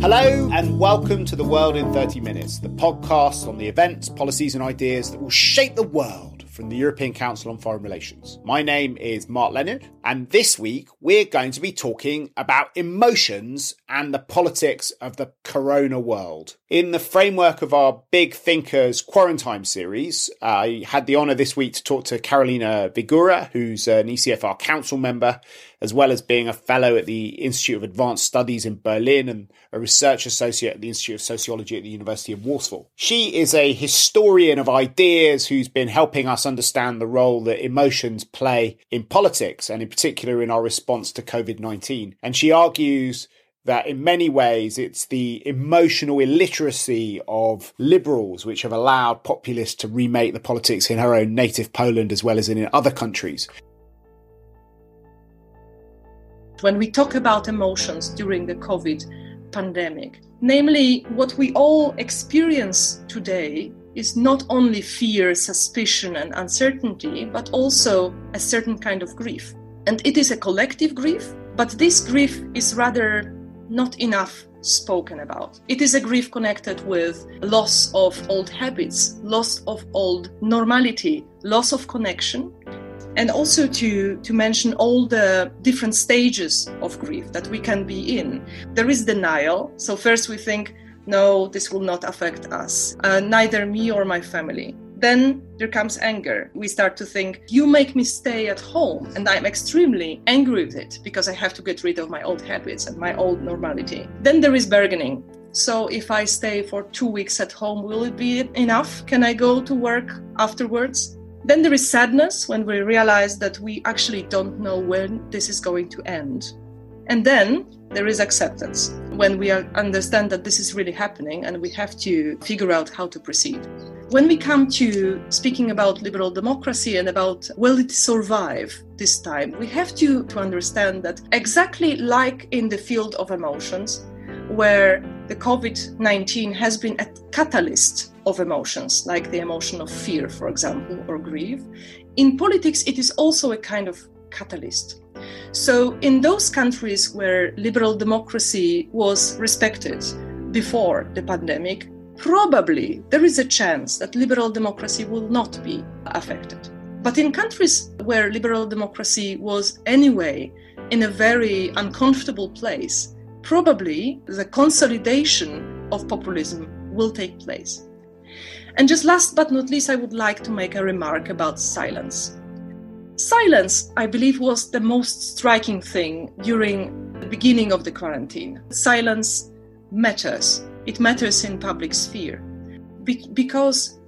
Hello, and welcome to The World in 30 Minutes, the podcast on the events, policies, and ideas that will shape the world from the European Council on Foreign Relations. My name is Mark Leonard, and this week we're going to be talking about emotions and the politics of the corona world. In the framework of our Big Thinkers Quarantimes series, I had the honour this week to talk to Karolina Wigura, who's an ECFR council member, as well as being a fellow at the Institute of Advanced Studies in Berlin and a research associate at the Institute of Sociology at the University of Warsaw. She is a historian of ideas who's been helping us understand the role that emotions play in politics and in particular in our response to COVID-19. And she argues that in many ways it's the emotional illiteracy of liberals which have allowed populists to remake the politics in her own native Poland as well as in other countries. When we talk about emotions during the COVID pandemic, namely what we all experience today is not only fear, suspicion, and uncertainty, but also a certain kind of grief. And it is a collective grief, but this grief is rather not enough spoken about. It is a grief connected with loss of old habits, loss of old normality, loss of connection, and also to, to mention all the different stages of grief that we can be in. There is denial. So, first we think, no, this will not affect us, uh, neither me or my family. Then there comes anger. We start to think, you make me stay at home, and I'm extremely angry with it because I have to get rid of my old habits and my old normality. Then there is bargaining. So if I stay for two weeks at home, will it be enough? Can I go to work afterwards? Then there is sadness when we realize that we actually don't know when this is going to end. And then there is acceptance when we understand that this is really happening and we have to figure out how to proceed. When we come to speaking about liberal democracy and about will it survive this time, we have to, to understand that exactly like in the field of emotions, where the COVID 19 has been a catalyst of emotions, like the emotion of fear, for example, or grief. In politics, it is also a kind of catalyst. So, in those countries where liberal democracy was respected before the pandemic, probably there is a chance that liberal democracy will not be affected. But in countries where liberal democracy was anyway in a very uncomfortable place, probably the consolidation of populism will take place. And just last but not least, I would like to make a remark about silence. Silence, I believe, was the most striking thing during the beginning of the quarantine. Silence matters. It matters in public sphere. Be- because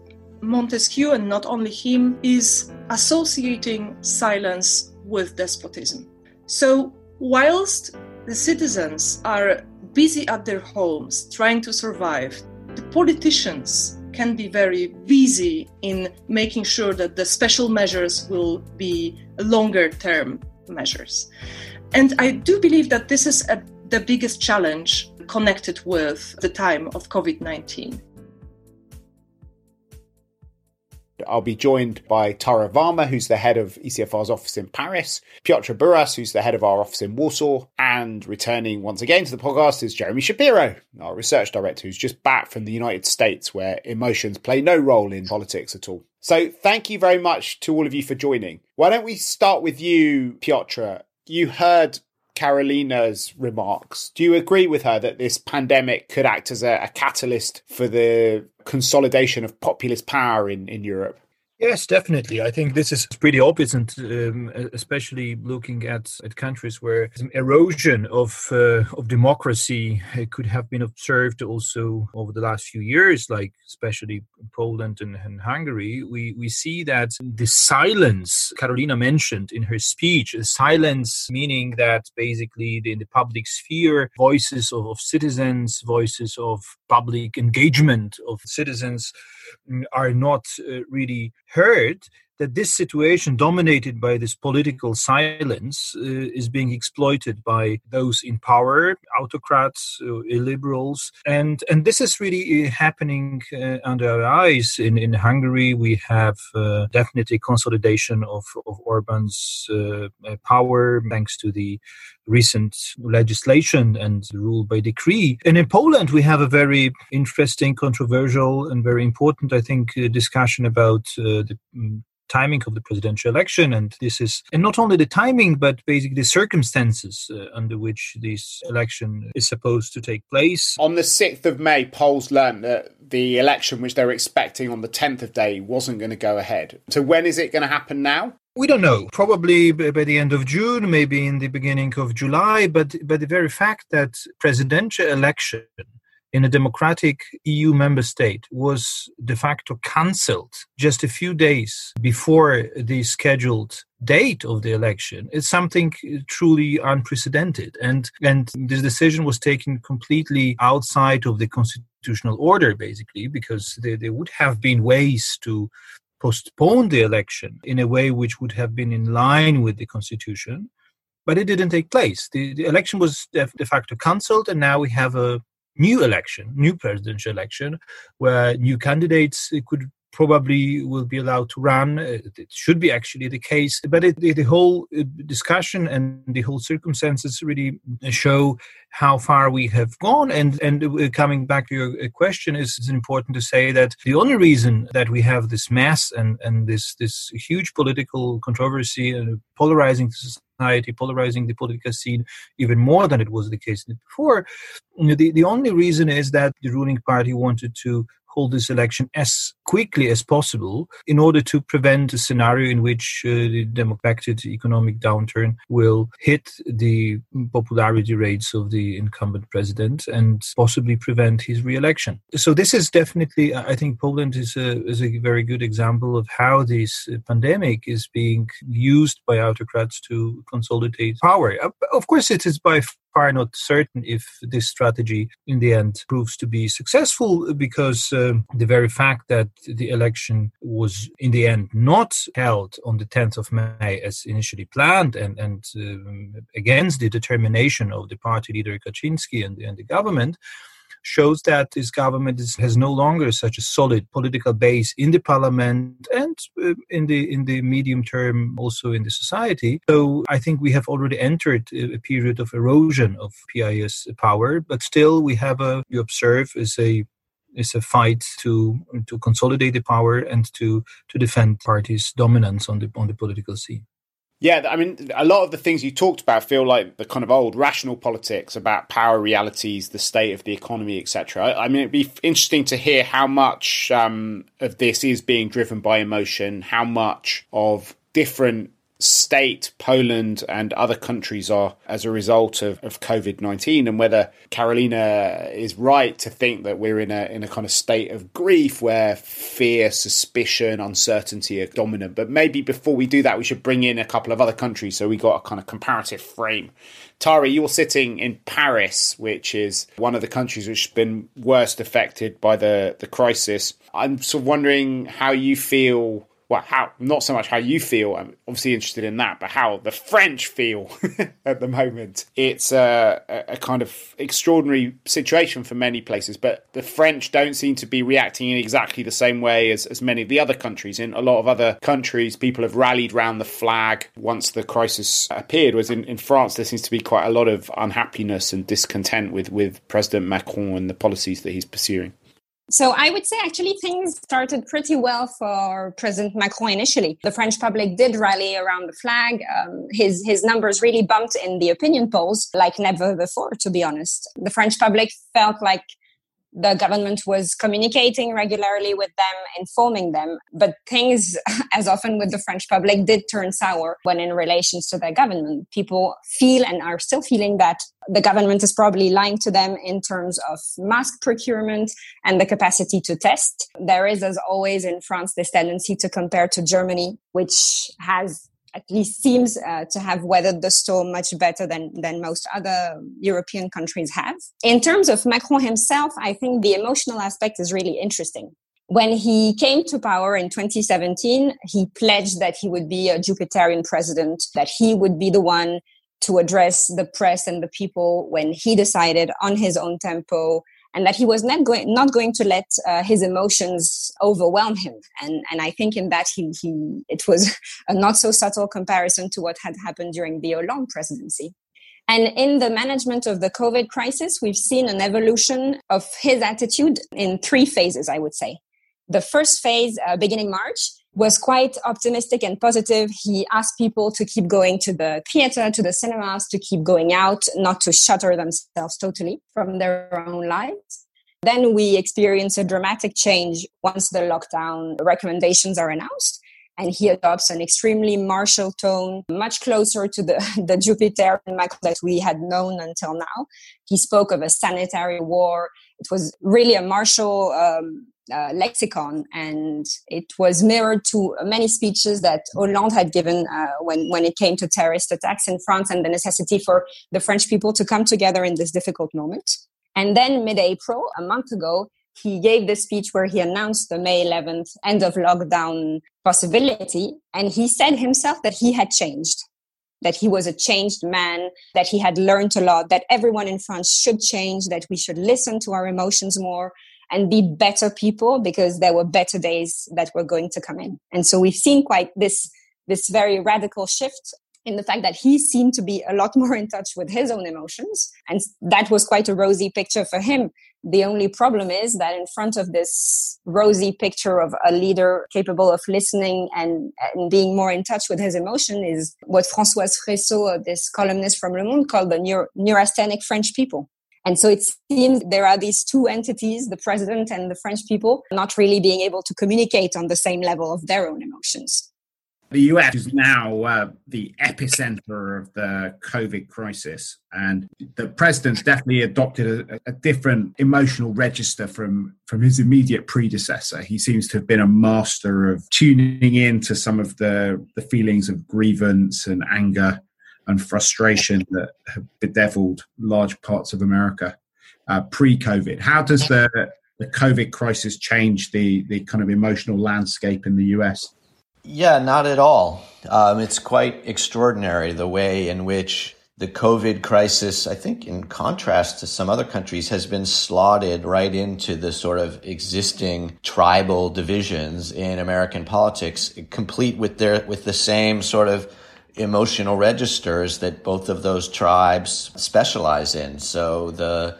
Montesquieu, and not only him, is associating silence with despotism. So, whilst the citizens are busy at their homes trying to survive, the politicians can be very busy in making sure that the special measures will be longer term measures. And I do believe that this is a, the biggest challenge connected with the time of COVID 19. I'll be joined by Tara Varma, who's the head of ECFR's office in Paris, Piotr Buras, who's the head of our office in Warsaw, and returning once again to the podcast is Jeremy Shapiro, our research director, who's just back from the United States, where emotions play no role in politics at all. So thank you very much to all of you for joining. Why don't we start with you, Piotr? You heard Karolina's remarks. Do you agree with her that this pandemic could act as a, a catalyst for the consolidation of populist power in, in Europe? Yes, definitely. I think this is pretty obvious, and um, especially looking at, at countries where some erosion of uh, of democracy uh, could have been observed also over the last few years, like especially Poland and, and Hungary. We we see that the silence Karolina mentioned in her speech, silence meaning that basically in the public sphere, voices of, of citizens, voices of public engagement of citizens are not uh, really heard that this situation, dominated by this political silence, uh, is being exploited by those in power, autocrats, uh, illiberals, and and this is really uh, happening uh, under our eyes. In in Hungary, we have uh, definitely consolidation of of Orban's uh, power thanks to the recent legislation and rule by decree. And in Poland, we have a very interesting, controversial, and very important, I think, uh, discussion about uh, the mm, timing of the presidential election and this is and not only the timing but basically the circumstances uh, under which this election is supposed to take place on the 6th of may Poles learned that the election which they were expecting on the 10th of day wasn't going to go ahead so when is it going to happen now we don't know. Probably by the end of June, maybe in the beginning of July. But but the very fact that presidential election in a democratic EU member state was de facto cancelled just a few days before the scheduled date of the election is something truly unprecedented. And and this decision was taken completely outside of the constitutional order basically because there, there would have been ways to postpone the election in a way which would have been in line with the constitution but it didn't take place. The, the election was de, de facto cancelled and now we have a new election, new presidential election, where new candidates could probably will be allowed to run. It should be actually the case, but it, the, the whole uh, discussion and the whole circumstances really show how far we have gone. And and uh, coming back to your uh, question, is it's important to say that the only reason that we have this mess and and this this huge political controversy and polarizing society, polarizing the political scene even more than it was the case before. The, the only reason is that the ruling party wanted to hold this election as quickly as possible in order to prevent a scenario in which uh, the democratic economic downturn will hit the popularity rates of the incumbent president and possibly prevent his re-election. So this is definitely, I think, Poland is a is a very good example of how this pandemic is being used by autocrats to consolidate power. Of course, it is by far not certain if this strategy in the end proves to be successful because um, the very fact that the election was in the end not held on the 10th of May as initially planned and, and um, against the determination of the party leader Kaczynski and, and the government shows that this government is, has no longer such a solid political base in the parliament and uh, in the in the medium term also in the society. So I think we have already entered a period of erosion of PIS power, but still we have a you observe is a is a fight to to consolidate the power and to to defend parties' dominance on the on the political scene. Yeah, I mean, a lot of the things you talked about feel like the kind of old rational politics about power realities, the state of the economy, etc. I mean, it'd be interesting to hear how much um, of this is being driven by emotion, how much of different state Poland and other countries are as a result of, of COVID 19, and whether Karolina is right to think that we're in a, in a kind of state of grief where fear, suspicion, uncertainty are dominant. But maybe before we do that, we should bring in a couple of other countries so we got a kind of comparative frame. Tara, you're sitting in Paris, which is one of the countries which has been worst affected by the, the crisis. I'm sort of wondering how you feel well, how not so much how you feel. I'm obviously interested in that, but how the French feel at the moment. It's a, a, kind of extraordinary situation for many places, but the French don't seem to be reacting in exactly the same way as, as many of the other countries. In a lot of other countries, people have rallied around the flag once the crisis appeared. Whereas in, in France, there seems to be quite a lot of unhappiness and discontent with, with President Macron and the policies that he's pursuing. So I would say actually things started pretty well for President Macron initially. The French public did rally around the flag. Um, his his numbers really bumped in the opinion polls like never before. To be honest, the French public felt like the government was communicating regularly with them, informing them. But things, as often with the French public, did turn sour when in relations to their government. People feel and are still feeling that the government is probably lying to them in terms of mask procurement and the capacity to test. There is, as always in France, this tendency to compare to Germany, which has at least seems uh, to have weathered the storm much better than, than most other European countries have. In terms of Macron himself, I think the emotional aspect is really interesting. When he came to power in 2017, he pledged that he would be a Jupiterian president, that he would be the one to address the press and the people when he decided on his own tempo and that he was not going not going to let uh, his emotions overwhelm him. And and i think in that he he it was a not so subtle comparison to what had happened during the Hollande presidency. And in the management of the covid crisis we've seen an evolution of his attitude in three phases i would say. The first phase uh, beginning march was quite optimistic and positive. He asked people to keep going to the theater, to the cinemas, to keep going out, not to shutter themselves totally from their own lives. Then we experience a dramatic change once the lockdown recommendations are announced. And he adopts an extremely martial tone, much closer to the, the Jupiterian Macron that we had known until now. He spoke of a sanitary war. It was really a martial um, uh, lexicon, and it was mirrored to many speeches that Hollande had given uh, when when it came to terrorist attacks in France and the necessity for the French people to come together in this difficult moment. And then mid-April, a month ago, he gave the speech where he announced the May 11th end of lockdown possibility, and he said himself that he had changed. That he was a changed man, that he had learned a lot, that everyone in France should change, that we should listen to our emotions more, and be better people because there were better days that were going to come in. And so we've seen quite this, this very radical shift in the fact that he seemed to be a lot more in touch with his own emotions. And that was quite a rosy picture for him. The only problem is that in front of this rosy picture of a leader capable of listening and, and being more in touch with his emotion is what Françoise Fressoz, this columnist from Le Monde, called the neur- neurasthenic French people. And so it seems there are these two entities, the president and the French people, not really being able to communicate on the same level of their own emotions. The US is now uh, the epicenter of the COVID crisis, and the president's definitely adopted a, a, different emotional register from, from his immediate predecessor. He seems to have been a master of tuning in to some of the, the feelings of grievance and anger and frustration that have bedeviled large parts of America uh, pre-COVID. How does the the COVID crisis change the the kind of emotional landscape in the US? Yeah, not at all. Um, it's quite extraordinary the way in which the COVID crisis, I think, in contrast to some other countries, has been slotted right into the sort of existing tribal divisions in American politics, complete with their with the same sort of emotional registers that both of those tribes specialize in. So the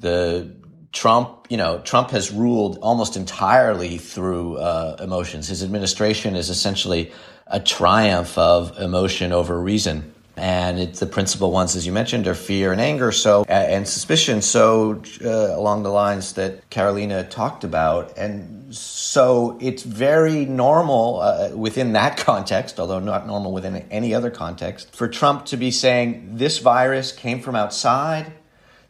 the Trump, you know, Trump has ruled almost entirely through uh, emotions. His administration is essentially a triumph of emotion over reason. And it's the principal ones, as you mentioned, are fear and anger, so and suspicion. So uh, along the lines that Karolina talked about, and so it's very normal uh, within that context, although not normal within any other context, for Trump to be saying this virus came from outside.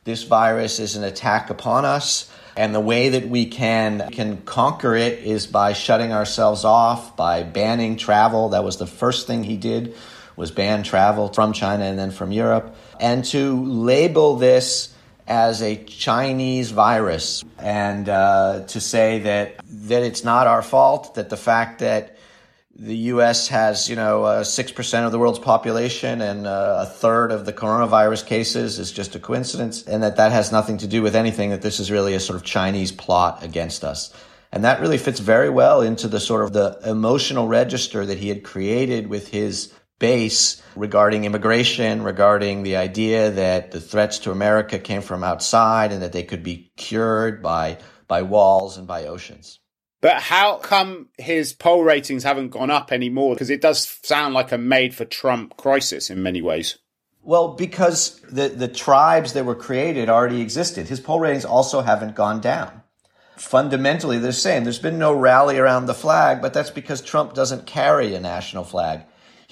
This virus is an attack upon us. And the way that we can can conquer it is by shutting ourselves off, by banning travel. That was the first thing he did was ban travel from China and then from Europe, and to label this as a Chinese virus and uh, to say that that it's not our fault, that the fact that the U.S. has, you know, uh, six percent of the world's population and uh, a third of the coronavirus cases is just a coincidence, and that that has nothing to do with anything. That this is really a sort of Chinese plot against us, and that really fits very well into the sort of the emotional register that he had created with his base regarding immigration, regarding the idea that the threats to America came from outside and that they could be cured by by walls and by oceans. But how come his poll ratings haven't gone up anymore? Because it does sound like a made for Trump crisis in many ways. Well, because the, the tribes that were created already existed. His poll ratings also haven't gone down. Fundamentally, they're the same. There's been no rally around the flag, but that's because Trump doesn't carry a national flag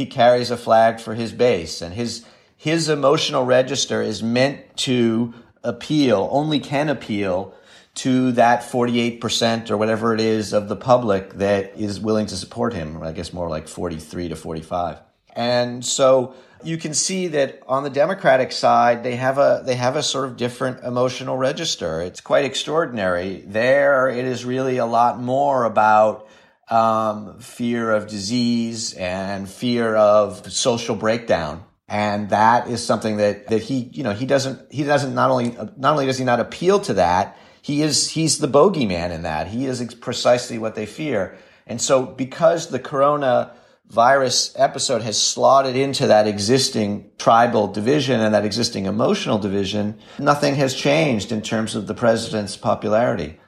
he carries a flag for his base and his his emotional register is meant to appeal only can appeal to that 48% or whatever it is of the public that is willing to support him i guess more like 43 to 45 And so you can see that on the Democratic side, they have a they have a sort of different emotional register. It's quite extraordinary. There, it is really a lot more about um, fear of disease and fear of social breakdown. And that is something that, that he, you know, he doesn't, he doesn't not only, not only does he not appeal to that, he is, he's the bogeyman in that. He is precisely what they fear. And so because the corona virus episode has slotted into that existing tribal division and that existing emotional division, nothing has changed in terms of the president's popularity.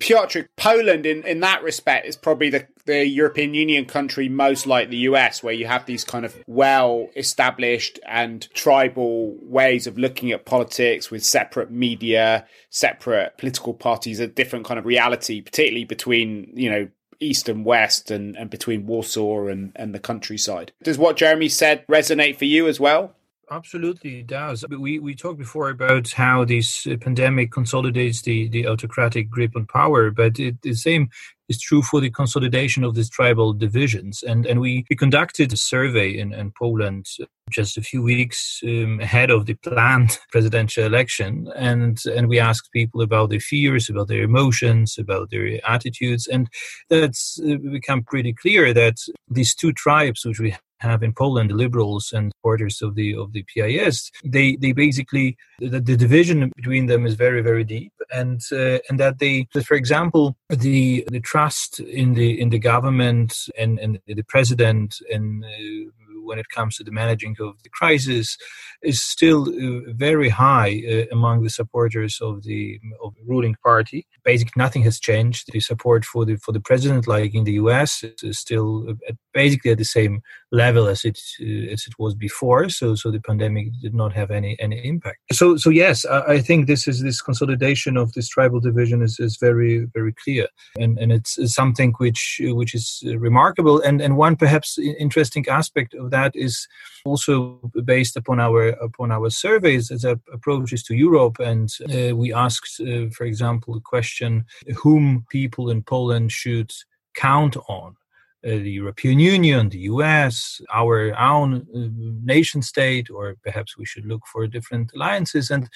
Piotr, Poland in, in that respect is probably the, the European Union country most like the US, where you have these kind of well established and tribal ways of looking at politics with separate media, separate political parties, a different kind of reality, particularly between, you know, east and west and, and between Warsaw and, and the countryside. Does what Jeremy said resonate for you as well? Absolutely, it does. We we talked before about how this uh, pandemic consolidates the, the autocratic grip on power, but it, the same is true for the consolidation of these tribal divisions. And and we, we conducted a survey in, in Poland just a few weeks um, ahead of the planned presidential election, and and we asked people about their fears, about their emotions, about their attitudes, and that's uh, become pretty clear that these two tribes, which we have in Poland, the liberals and supporters of the of the PIS, they they basically the, the division between them is very very deep, and uh, and that they, for example, the the trust in the in the government and and the president and uh, when it comes to the managing of the crisis is still uh, very high uh, among the supporters of the, of the ruling party. Basically, nothing has changed. The support for the for the president, like in the U.S., is still at, basically at the same level as it uh, as it was before. So so the pandemic did not have any any impact. So so yes, I, I think this is this consolidation of this tribal division is, is very very clear, and and it's, it's something which which is remarkable. And and one perhaps interesting aspect of that is also based upon our upon our surveys as approaches to Europe. And uh, we asked, uh, for example, the question: whom people in Poland should count on uh, the European Union, the US, our own uh, nation state, or perhaps we should look for different alliances. And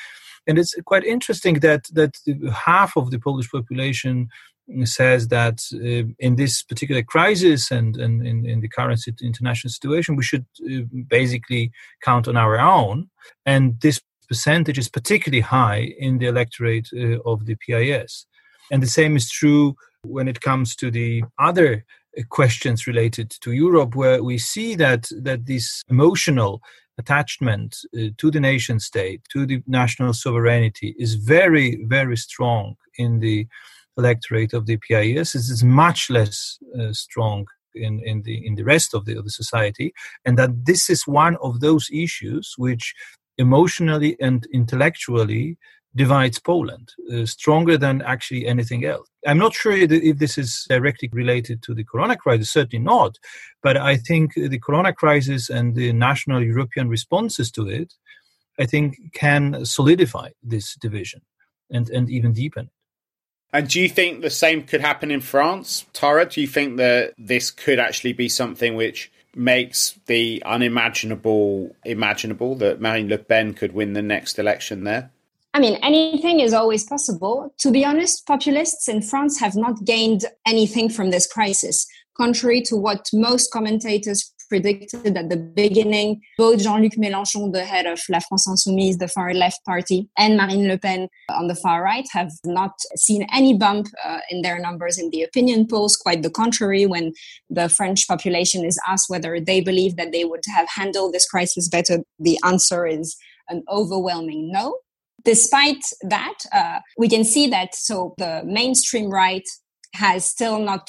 and it's quite interesting that that half of the Polish population says that uh, in this particular crisis and, and in, in, the current international situation, we should uh, basically count on our own. And this percentage is particularly high in the electorate uh, of the PIS. And the same is true when it comes to the other questions related to Europe, where we see that that this emotional attachment uh, to the nation state, to the national sovereignty, is very, very strong in the electorate of the PIS. is much less uh, strong in, in the in the rest of the, of the society, and that this is one of those issues which emotionally and intellectually divides Poland uh, stronger than actually anything else. I'm not sure if this is directly related to the corona crisis, certainly not, but I think the corona crisis and the national European responses to it, I think, can solidify this division and, and even deepen it. And do you think the same could happen in France, Tara? Do you think that this could actually be something which makes the unimaginable imaginable that Marine Le Pen could win the next election there? I mean, anything is always possible. To be honest, populists in France have not gained anything from this crisis, contrary to what most commentators predicted at the beginning. Both Jean-Luc Mélenchon, the head of La France Insoumise, the far left party, and Marine Le Pen on the far right have not seen any bump uh, in their numbers in the opinion polls. Quite the contrary, when the French population is asked whether they believe that they would have handled this crisis better, the answer is an overwhelming no despite that, uh, we can see that so the mainstream right has still not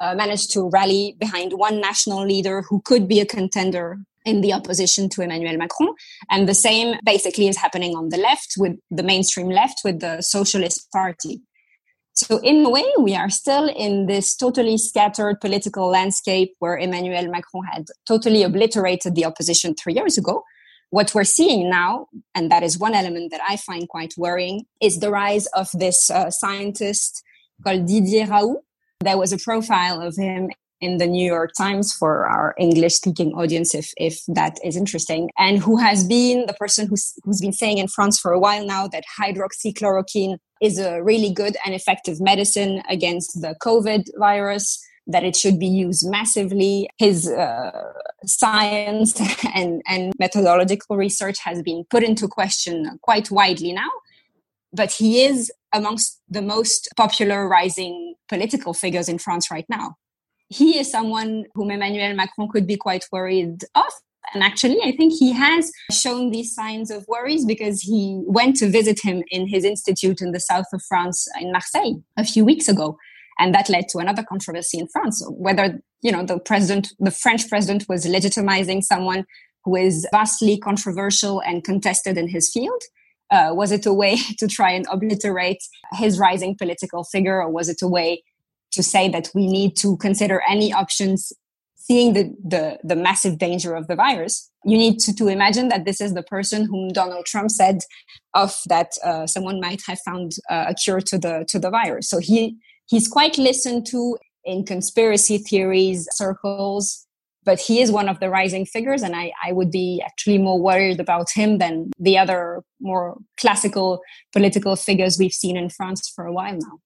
uh, managed to rally behind one national leader who could be a contender in the opposition to Emmanuel Macron. And the same basically is happening on the left with the mainstream left with the Socialist Party. So, in a way, we are still in this totally scattered political landscape where Emmanuel Macron had totally obliterated the opposition three years ago what we're seeing now, and that is one element that I find quite worrying, is the rise of this uh, scientist called Didier Raoult. There was a profile of him in the New York Times for our English speaking audience, if, if that is interesting, and who has been the person who's, who's been saying in France for a while now that hydroxychloroquine is a really good and effective medicine against the COVID virus that it should be used massively. His uh, science and, and methodological research has been put into question quite widely now. But he is amongst the most popular rising political figures in France right now. He is someone whom Emmanuel Macron could be quite worried of. And actually, I think he has shown these signs of worries because he went to visit him in his institute in the south of France, in Marseille, a few weeks ago and that led to another controversy in France whether you know the president the french president was legitimizing someone who is vastly controversial and contested in his field uh, was it a way to try and obliterate his rising political figure or was it a way to say that we need to consider any options seeing the, the, the massive danger of the virus? You need to, to imagine that this is the person whom donald trump said of that uh, someone might have found uh, a cure to the to the virus. So he he's quite listened to in conspiracy theories circles but he is one of the rising figures and I, I would be actually more worried about him than the other more classical political figures we've seen in france for a while now.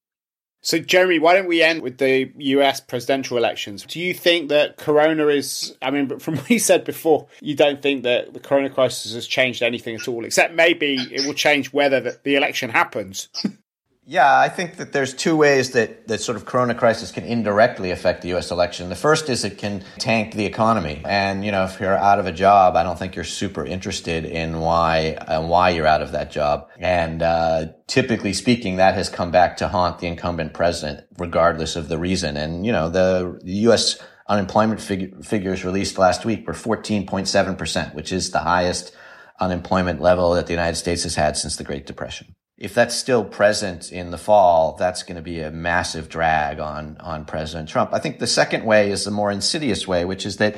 So jeremy why don't we end with the us presidential elections? Do you think that corona is i mean but from what you said before you don't think that the corona crisis has changed anything at all except maybe it will change whether the, the election happens Yeah, I think that there's two ways that that sort of corona crisis can indirectly affect the US election. The first is it can tank the economy. And you know, if you're out of a job, I don't think you're super interested in why and why you're out of that job. And uh, typically speaking, that has come back to haunt the incumbent president regardless of the reason. And you know, the, the US unemployment fig- figures released last week were 14.7%, which is the highest unemployment level that the United States has had since the Great Depression if that's still present in the fall, that's going to be a massive drag on, on President Trump. I think the second way is the more insidious way, which is that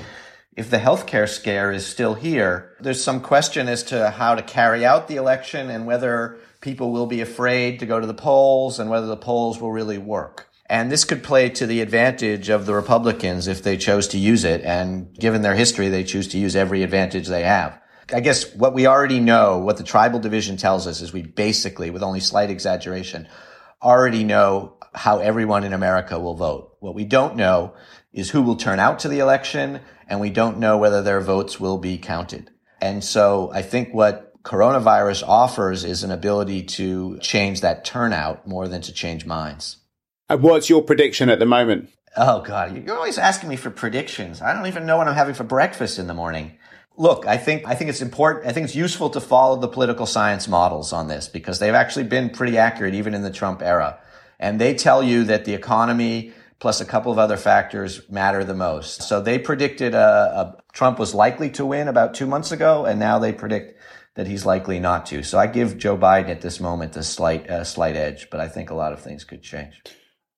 if the healthcare scare is still here, there's some question as to how to carry out the election and whether people will be afraid to go to the polls and whether the polls will really work. And this could play to the advantage of the Republicans if they chose to use it. And given their history, they choose to use every advantage they have. I guess what we already know, what the tribal division tells us is we basically, with only slight exaggeration, already know how everyone in America will vote. What we don't know is who will turn out to the election, and we don't know whether their votes will be counted. And so I think what coronavirus offers is an ability to change that turnout more than to change minds. And what's your prediction at the moment? Oh God, you're always asking me for predictions. I don't even know what I'm having for breakfast in the morning. Look, I think I think it's important. I think it's useful to follow the political science models on this because they've actually been pretty accurate even in the Trump era. And they tell you that the economy plus a couple of other factors matter the most. So they predicted uh, uh, Trump was likely to win about two months ago, and now they predict that he's likely not to. So I give Joe Biden at this moment a slight slight edge, but I think a lot of things could change.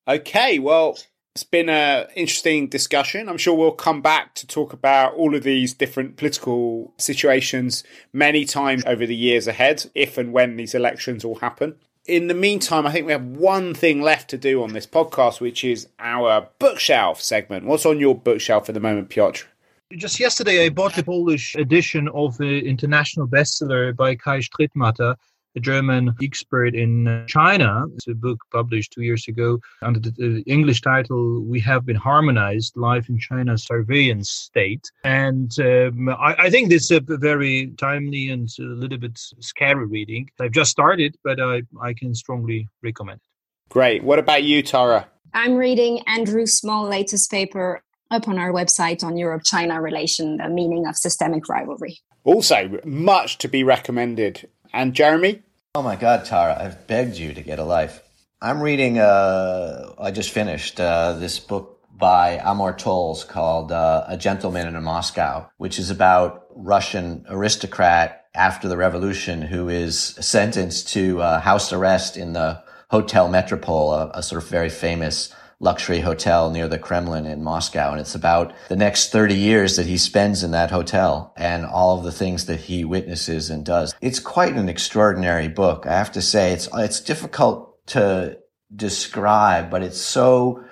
Okay, well, it's been an interesting discussion. I'm sure we'll come back to talk about all of these different political situations many times over the years ahead, if and when these elections all happen. In the meantime, I think we have one thing left to do on this podcast, which is our bookshelf segment. What's on your bookshelf at the moment, Piotr? Just yesterday, I bought the Polish edition of the international bestseller by Kai Strittmatter, a German expert in China. It's a book published two years ago under the English title "We Have Been Harmonized: Life in China's Surveillance State." And um, I, I, think this is a very timely and a little bit scary reading. I've just started, but I, I can strongly recommend it. Great. What about you, Tara? I'm reading Andrew Small latest paper up on our website on Europe China relation, the meaning of systemic rivalry. Also, much to be recommended and Jeremy? Oh my God, Tara, I've begged you to get a life. I'm reading, uh, I just finished uh, this book by Amor Towles called uh, A Gentleman in Moscow, which is about Russian aristocrat after the revolution who is sentenced to uh, house arrest in the Hotel Metropole, a, a sort of very famous luxury hotel near the Kremlin in Moscow. And it's about the next 30 years that he spends in that hotel and all of the things that he witnesses and does. It's quite an extraordinary book. I have to say it's, it's difficult to describe, but it's so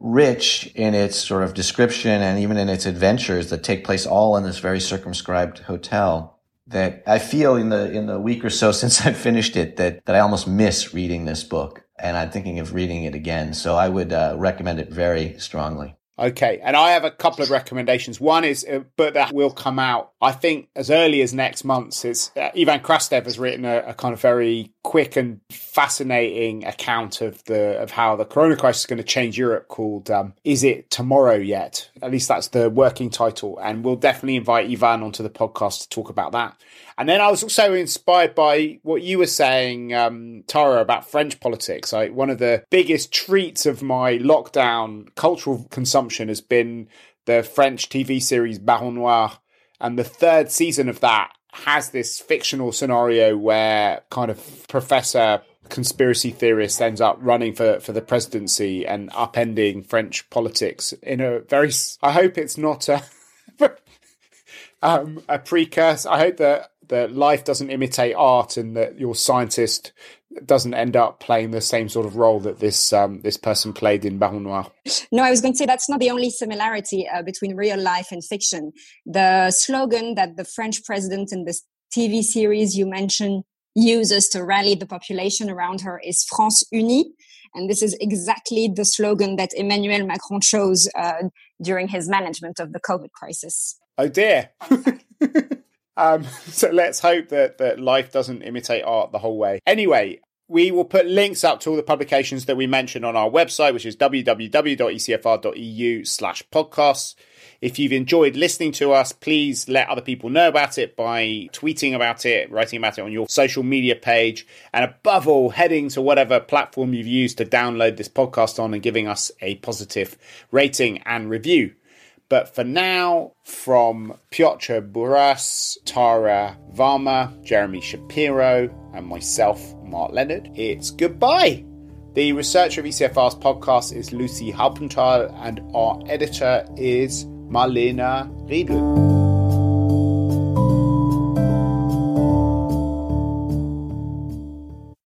rich in its sort of description and even in its adventures that take place all in this very circumscribed hotel that I feel in the in the week or so since I finished it that that I almost miss reading this book and I'm thinking of reading it again. So I would uh, recommend it very strongly. Okay, and I have a couple of recommendations. One is, uh, but that will come out, I think, as early as next month. Is uh, Ivan Krastev has written a, a, kind of very quick and fascinating account of the of how the Corona crisis is going to change Europe. Called um, "Is It Tomorrow Yet?" At least that's the working title, and we'll definitely invite Ivan onto the podcast to talk about that. And then I was also inspired by what you were saying, um, Tara, about French politics. I, one of the biggest treats of my lockdown cultural consumption has been the French TV series Baron Noir. And the third season of that has this fictional scenario where kind of Professor conspiracy theorist ends up running for, for the presidency and upending French politics in a very. I hope it's not a. um, a precursor. I hope that that life doesn't imitate art and that your scientist doesn't end up playing the same sort of role that this um, this person played in Baron Noir. No, I was going to say that's not the only similarity uh, between real life and fiction. The slogan that the French president in this TV series you mentioned uses to rally the population around her is France Unie. And this is exactly the slogan that Emmanuel Macron chose uh, during his management of the COVID crisis. Oh dear. Um, so let's hope that, that life doesn't imitate art the whole way. Anyway, we will put links up to all the publications that we mentioned on our website, which is www.ecfr.eu slash podcasts. If you've enjoyed listening to us, please let other people know about it by tweeting about it, writing about it on your social media page, and above all, heading to whatever platform you've used to download this podcast on and giving us a positive rating and review. But for now, from Piotr Buras, Tara Varma, Jeremy Shapiro, and myself, Mark Leonard, it's goodbye. The researcher of ECFR's podcast is Lucy Halpenthal, and our editor is Marlena Riedel.